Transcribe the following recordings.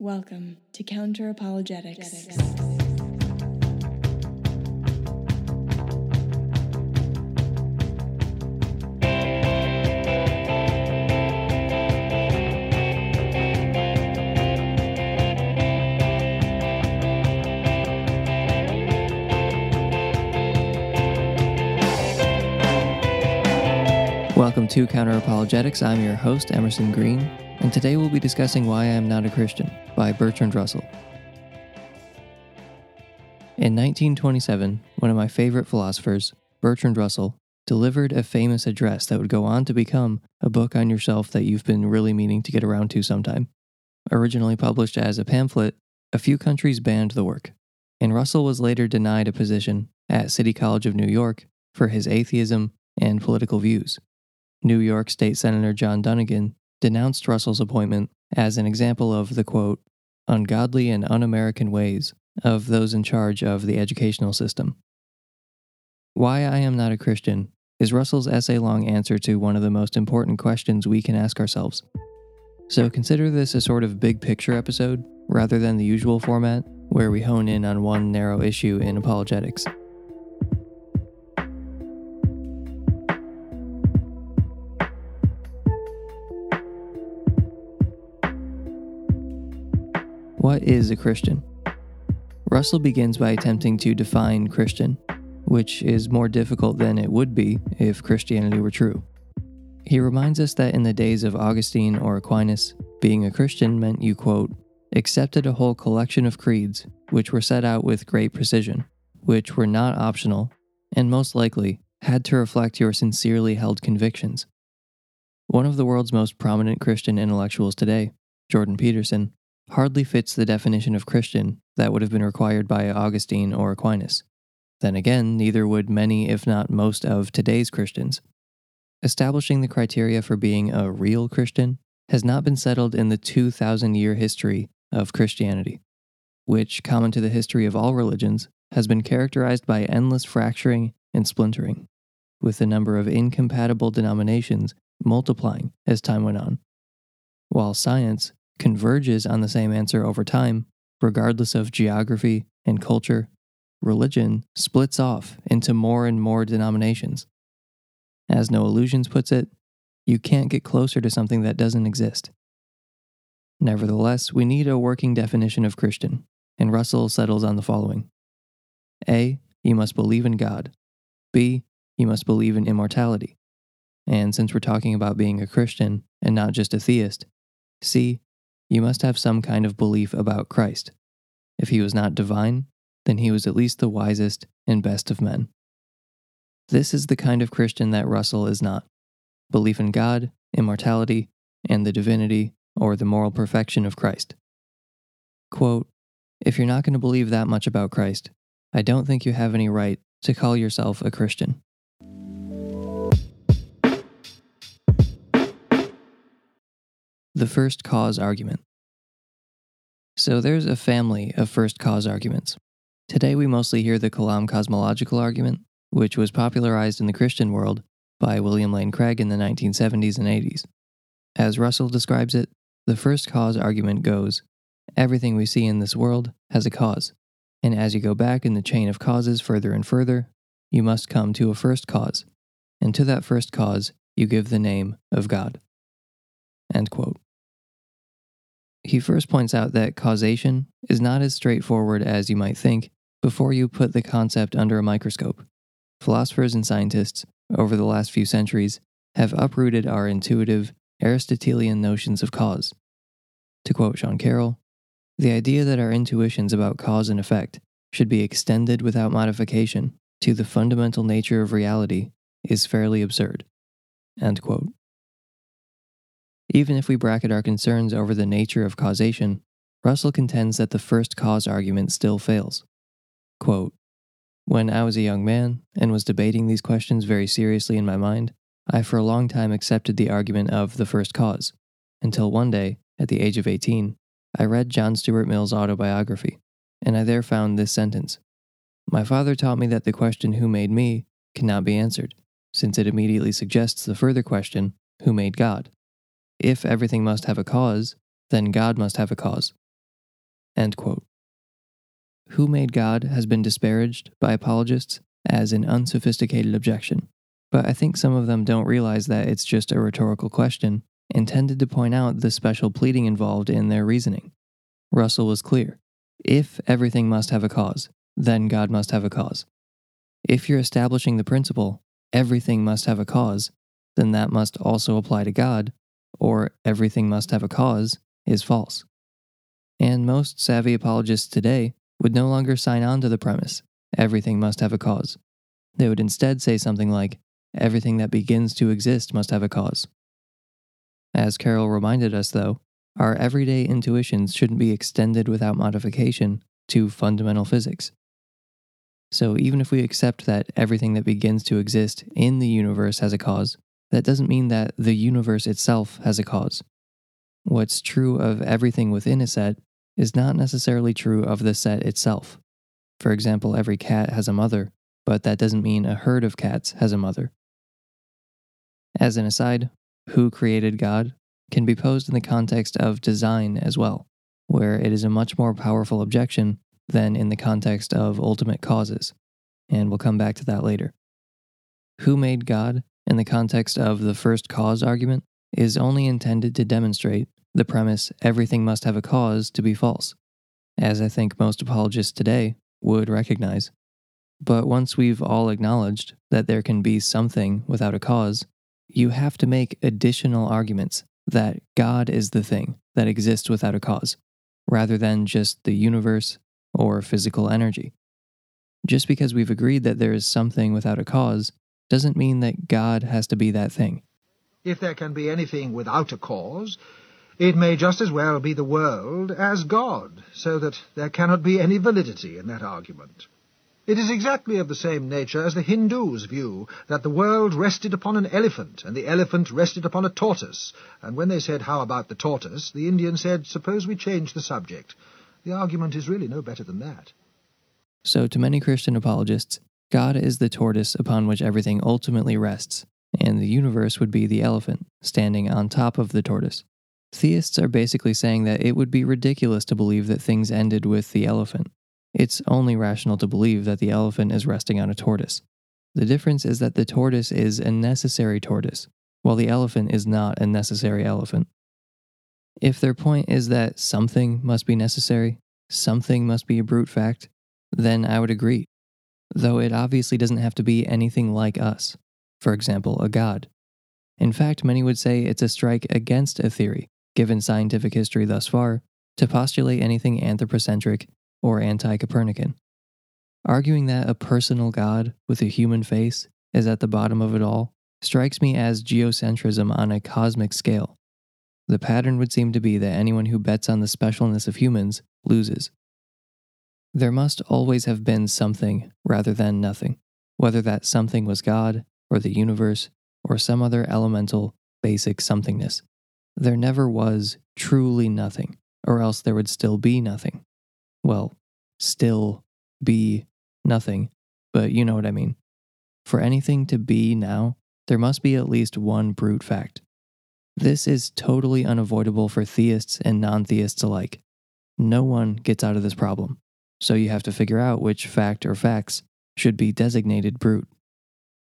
Welcome to Counter Apologetics. Welcome to Counter Apologetics. I'm your host, Emerson Green, and today we'll be discussing Why I Am Not a Christian by Bertrand Russell. In 1927, one of my favorite philosophers, Bertrand Russell, delivered a famous address that would go on to become a book on yourself that you've been really meaning to get around to sometime. Originally published as a pamphlet, a few countries banned the work, and Russell was later denied a position at City College of New York for his atheism and political views. New York State Senator John Dunnigan denounced Russell's appointment as an example of the quote, ungodly and un American ways of those in charge of the educational system. Why I Am Not a Christian is Russell's essay long answer to one of the most important questions we can ask ourselves. So consider this a sort of big picture episode rather than the usual format where we hone in on one narrow issue in apologetics. What is a Christian? Russell begins by attempting to define Christian, which is more difficult than it would be if Christianity were true. He reminds us that in the days of Augustine or Aquinas, being a Christian meant you, quote, accepted a whole collection of creeds which were set out with great precision, which were not optional, and most likely had to reflect your sincerely held convictions. One of the world's most prominent Christian intellectuals today, Jordan Peterson, hardly fits the definition of Christian that would have been required by Augustine or Aquinas. Then again, neither would many, if not most, of today's Christians. Establishing the criteria for being a real Christian has not been settled in the 2,000 year history of Christianity, which, common to the history of all religions, has been characterized by endless fracturing and splintering, with the number of incompatible denominations multiplying as time went on. While science converges on the same answer over time, regardless of geography and culture, religion splits off into more and more denominations. As No Illusions puts it, you can't get closer to something that doesn't exist. Nevertheless, we need a working definition of Christian, and Russell settles on the following A. You must believe in God. B. You must believe in immortality. And since we're talking about being a Christian and not just a theist, C you must have some kind of belief about Christ. If he was not divine, then he was at least the wisest and best of men. This is the kind of Christian that Russell is not belief in God, immortality, and the divinity or the moral perfection of Christ. Quote, if you're not going to believe that much about Christ, I don't think you have any right to call yourself a Christian. The first cause argument. So there's a family of first cause arguments. Today we mostly hear the Kalam cosmological argument, which was popularized in the Christian world by William Lane Craig in the 1970s and 80s. As Russell describes it, the first cause argument goes everything we see in this world has a cause, and as you go back in the chain of causes further and further, you must come to a first cause, and to that first cause you give the name of God. End quote. He first points out that causation is not as straightforward as you might think before you put the concept under a microscope. Philosophers and scientists, over the last few centuries, have uprooted our intuitive, Aristotelian notions of cause. To quote Sean Carroll, the idea that our intuitions about cause and effect should be extended without modification to the fundamental nature of reality is fairly absurd. End quote. Even if we bracket our concerns over the nature of causation, Russell contends that the first cause argument still fails. Quote, when I was a young man and was debating these questions very seriously in my mind, I for a long time accepted the argument of the first cause, until one day, at the age of 18, I read John Stuart Mill's autobiography, and I there found this sentence My father taught me that the question, Who made me? cannot be answered, since it immediately suggests the further question, Who made God? If everything must have a cause, then God must have a cause. Who made God has been disparaged by apologists as an unsophisticated objection, but I think some of them don't realize that it's just a rhetorical question intended to point out the special pleading involved in their reasoning. Russell was clear. If everything must have a cause, then God must have a cause. If you're establishing the principle, everything must have a cause, then that must also apply to God, or everything must have a cause is false. And most savvy apologists today would no longer sign on to the premise, everything must have a cause. They would instead say something like, everything that begins to exist must have a cause. As Carroll reminded us, though, our everyday intuitions shouldn't be extended without modification to fundamental physics. So, even if we accept that everything that begins to exist in the universe has a cause, that doesn't mean that the universe itself has a cause. What's true of everything within a set is not necessarily true of the set itself. For example, every cat has a mother, but that doesn't mean a herd of cats has a mother. As an aside, who created God can be posed in the context of design as well, where it is a much more powerful objection than in the context of ultimate causes, and we'll come back to that later. Who made God in the context of the first cause argument is only intended to demonstrate the premise everything must have a cause to be false, as I think most apologists today would recognize. But once we've all acknowledged that there can be something without a cause, you have to make additional arguments that God is the thing that exists without a cause, rather than just the universe or physical energy. Just because we've agreed that there is something without a cause doesn't mean that God has to be that thing. If there can be anything without a cause, it may just as well be the world as God, so that there cannot be any validity in that argument. It is exactly of the same nature as the Hindus' view that the world rested upon an elephant, and the elephant rested upon a tortoise. And when they said, how about the tortoise, the Indian said, suppose we change the subject. The argument is really no better than that. So, to many Christian apologists, God is the tortoise upon which everything ultimately rests, and the universe would be the elephant, standing on top of the tortoise. Theists are basically saying that it would be ridiculous to believe that things ended with the elephant. It's only rational to believe that the elephant is resting on a tortoise. The difference is that the tortoise is a necessary tortoise, while the elephant is not a necessary elephant. If their point is that something must be necessary, something must be a brute fact, then I would agree. Though it obviously doesn't have to be anything like us, for example, a god. In fact, many would say it's a strike against a theory given scientific history thus far, to postulate anything anthropocentric or anti Copernican. Arguing that a personal God with a human face is at the bottom of it all strikes me as geocentrism on a cosmic scale. The pattern would seem to be that anyone who bets on the specialness of humans loses. There must always have been something rather than nothing, whether that something was God or the universe or some other elemental, basic somethingness. There never was truly nothing, or else there would still be nothing. Well, still be nothing, but you know what I mean. For anything to be now, there must be at least one brute fact. This is totally unavoidable for theists and non theists alike. No one gets out of this problem, so you have to figure out which fact or facts should be designated brute.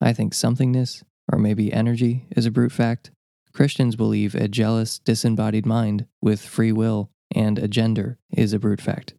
I think somethingness, or maybe energy, is a brute fact, Christians believe a jealous, disembodied mind with free will and a gender is a brute fact.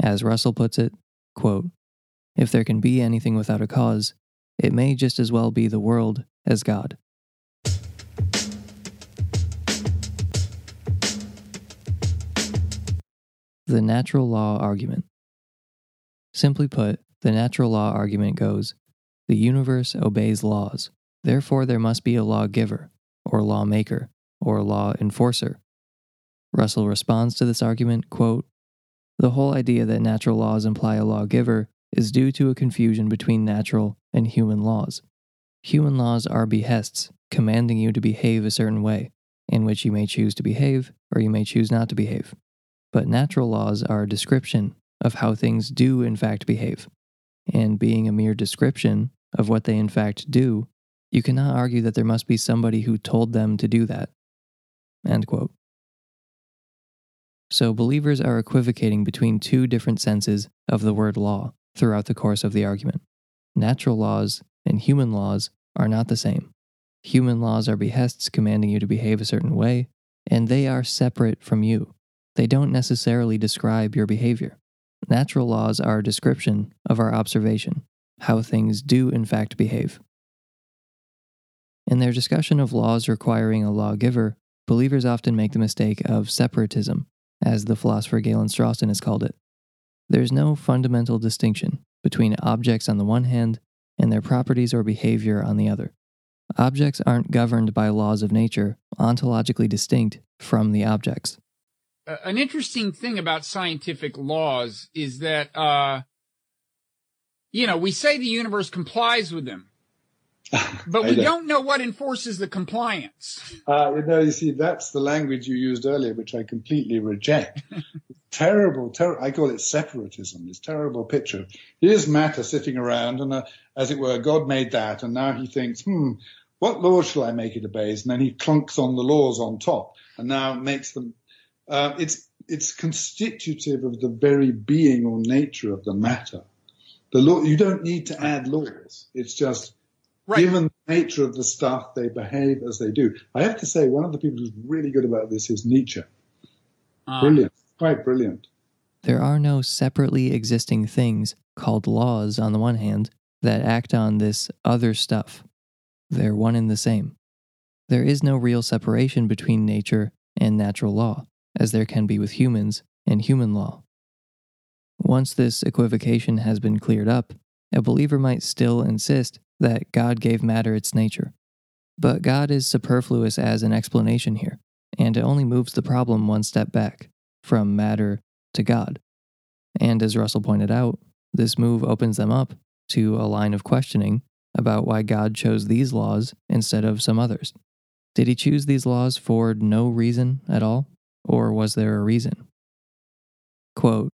As Russell puts it, quote, if there can be anything without a cause, it may just as well be the world as God. The natural law argument. Simply put, the natural law argument goes the universe obeys laws, therefore, there must be a lawgiver, or lawmaker, or law enforcer. Russell responds to this argument, quote, The whole idea that natural laws imply a lawgiver is due to a confusion between natural and human laws. Human laws are behests, commanding you to behave a certain way, in which you may choose to behave or you may choose not to behave. But natural laws are a description of how things do in fact behave. And being a mere description of what they in fact do you cannot argue that there must be somebody who told them to do that. End quote. So believers are equivocating between two different senses of the word law throughout the course of the argument. Natural laws and human laws are not the same. Human laws are behests commanding you to behave a certain way, and they are separate from you. They don't necessarily describe your behavior. Natural laws are a description of our observation, how things do in fact behave. In their discussion of laws requiring a lawgiver, believers often make the mistake of separatism, as the philosopher Galen Strawson has called it. There's no fundamental distinction between objects on the one hand and their properties or behavior on the other. Objects aren't governed by laws of nature, ontologically distinct from the objects. An interesting thing about scientific laws is that, uh, you know, we say the universe complies with them, but we don't know what enforces the compliance. Uh, you know, you see, that's the language you used earlier, which I completely reject. terrible, ter- I call it separatism. This terrible picture. Here's matter sitting around, and uh, as it were, God made that, and now he thinks, hmm, what laws shall I make it obeys? And then he clunks on the laws on top, and now makes them. Uh, it's it's constitutive of the very being or nature of the matter. The law, you don't need to add laws. It's just Right. Given the nature of the stuff, they behave as they do. I have to say, one of the people who's really good about this is Nietzsche. Uh, brilliant, quite brilliant. There are no separately existing things called laws on the one hand that act on this other stuff. They're one and the same. There is no real separation between nature and natural law, as there can be with humans and human law. Once this equivocation has been cleared up, a believer might still insist that God gave matter its nature. But God is superfluous as an explanation here, and it only moves the problem one step back, from matter to God. And as Russell pointed out, this move opens them up to a line of questioning about why God chose these laws instead of some others. Did he choose these laws for no reason at all, or was there a reason? Quote,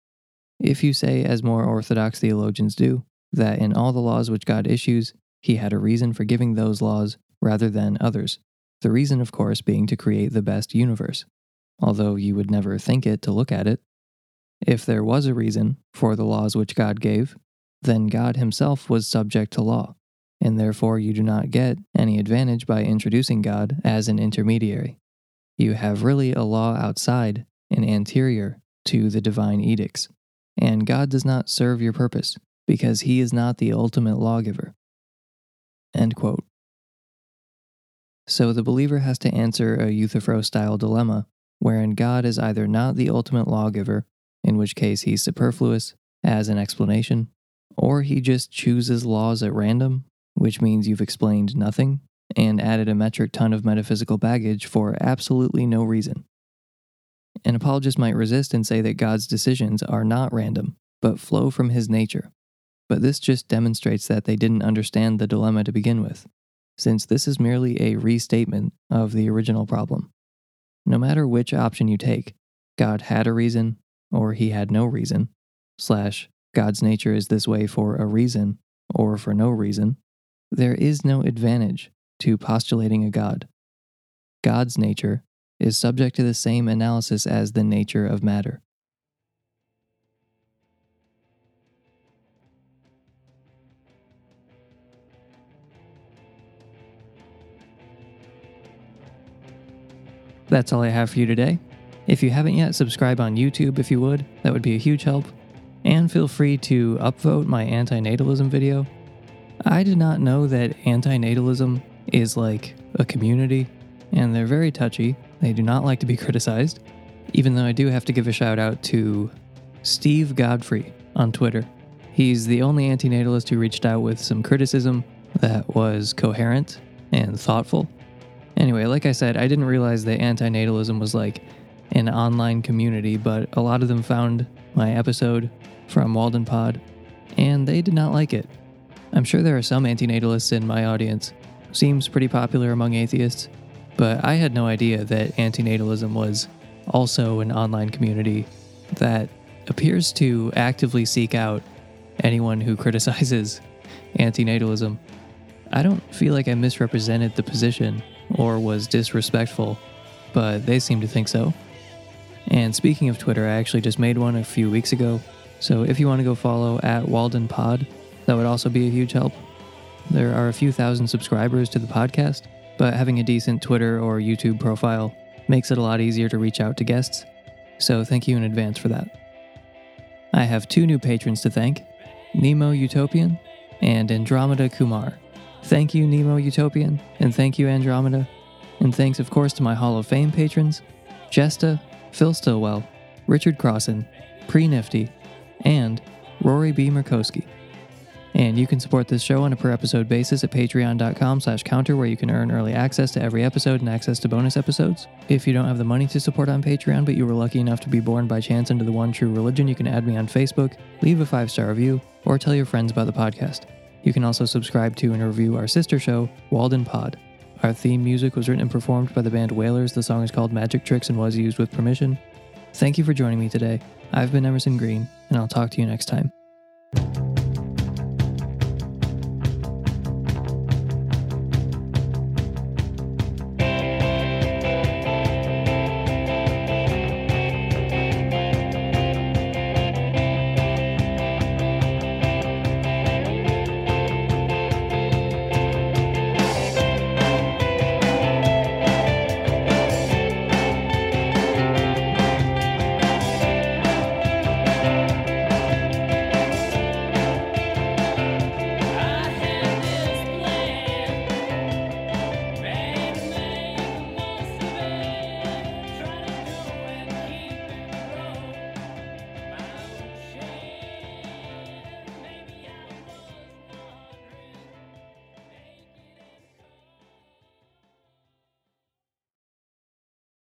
if you say, as more Orthodox theologians do, that in all the laws which God issues, he had a reason for giving those laws rather than others. The reason, of course, being to create the best universe, although you would never think it to look at it. If there was a reason for the laws which God gave, then God himself was subject to law, and therefore you do not get any advantage by introducing God as an intermediary. You have really a law outside and anterior to the divine edicts, and God does not serve your purpose because he is not the ultimate lawgiver. So the believer has to answer a Euthyphro style dilemma, wherein God is either not the ultimate lawgiver, in which case he's superfluous as an explanation, or he just chooses laws at random, which means you've explained nothing and added a metric ton of metaphysical baggage for absolutely no reason. An apologist might resist and say that God's decisions are not random, but flow from his nature, but this just demonstrates that they didn't understand the dilemma to begin with, since this is merely a restatement of the original problem. No matter which option you take, God had a reason, or he had no reason, slash, God's nature is this way for a reason, or for no reason, there is no advantage to postulating a God. God's nature is subject to the same analysis as the nature of matter. That's all I have for you today. If you haven't yet, subscribe on YouTube if you would, that would be a huge help. And feel free to upvote my antinatalism video. I did not know that antinatalism is like a community, and they're very touchy. They do not like to be criticized, even though I do have to give a shout out to Steve Godfrey on Twitter. He's the only antinatalist who reached out with some criticism that was coherent and thoughtful. Anyway, like I said, I didn't realize that antinatalism was like an online community, but a lot of them found my episode from Walden Pod, and they did not like it. I'm sure there are some antinatalists in my audience. Seems pretty popular among atheists, but I had no idea that antinatalism was also an online community that appears to actively seek out anyone who criticizes antinatalism. I don't feel like I misrepresented the position or was disrespectful, but they seem to think so. And speaking of Twitter, I actually just made one a few weeks ago. So if you want to go follow at Walden Pod, that would also be a huge help. There are a few thousand subscribers to the podcast, but having a decent Twitter or YouTube profile makes it a lot easier to reach out to guests. So thank you in advance for that. I have two new patrons to thank Nemo Utopian and Andromeda Kumar. Thank you, Nemo Utopian, and thank you, Andromeda. And thanks, of course, to my Hall of Fame patrons Jesta, Phil Stillwell, Richard Crossan, Pre Nifty, and Rory B. Murkowski. And you can support this show on a per episode basis at patreon.com slash counter where you can earn early access to every episode and access to bonus episodes. If you don't have the money to support on Patreon, but you were lucky enough to be born by chance into the one true religion, you can add me on Facebook, leave a five star review, or tell your friends about the podcast. You can also subscribe to and review our sister show, Walden Pod. Our theme music was written and performed by the band Whalers. The song is called Magic Tricks and was used with permission. Thank you for joining me today. I've been Emerson Green, and I'll talk to you next time.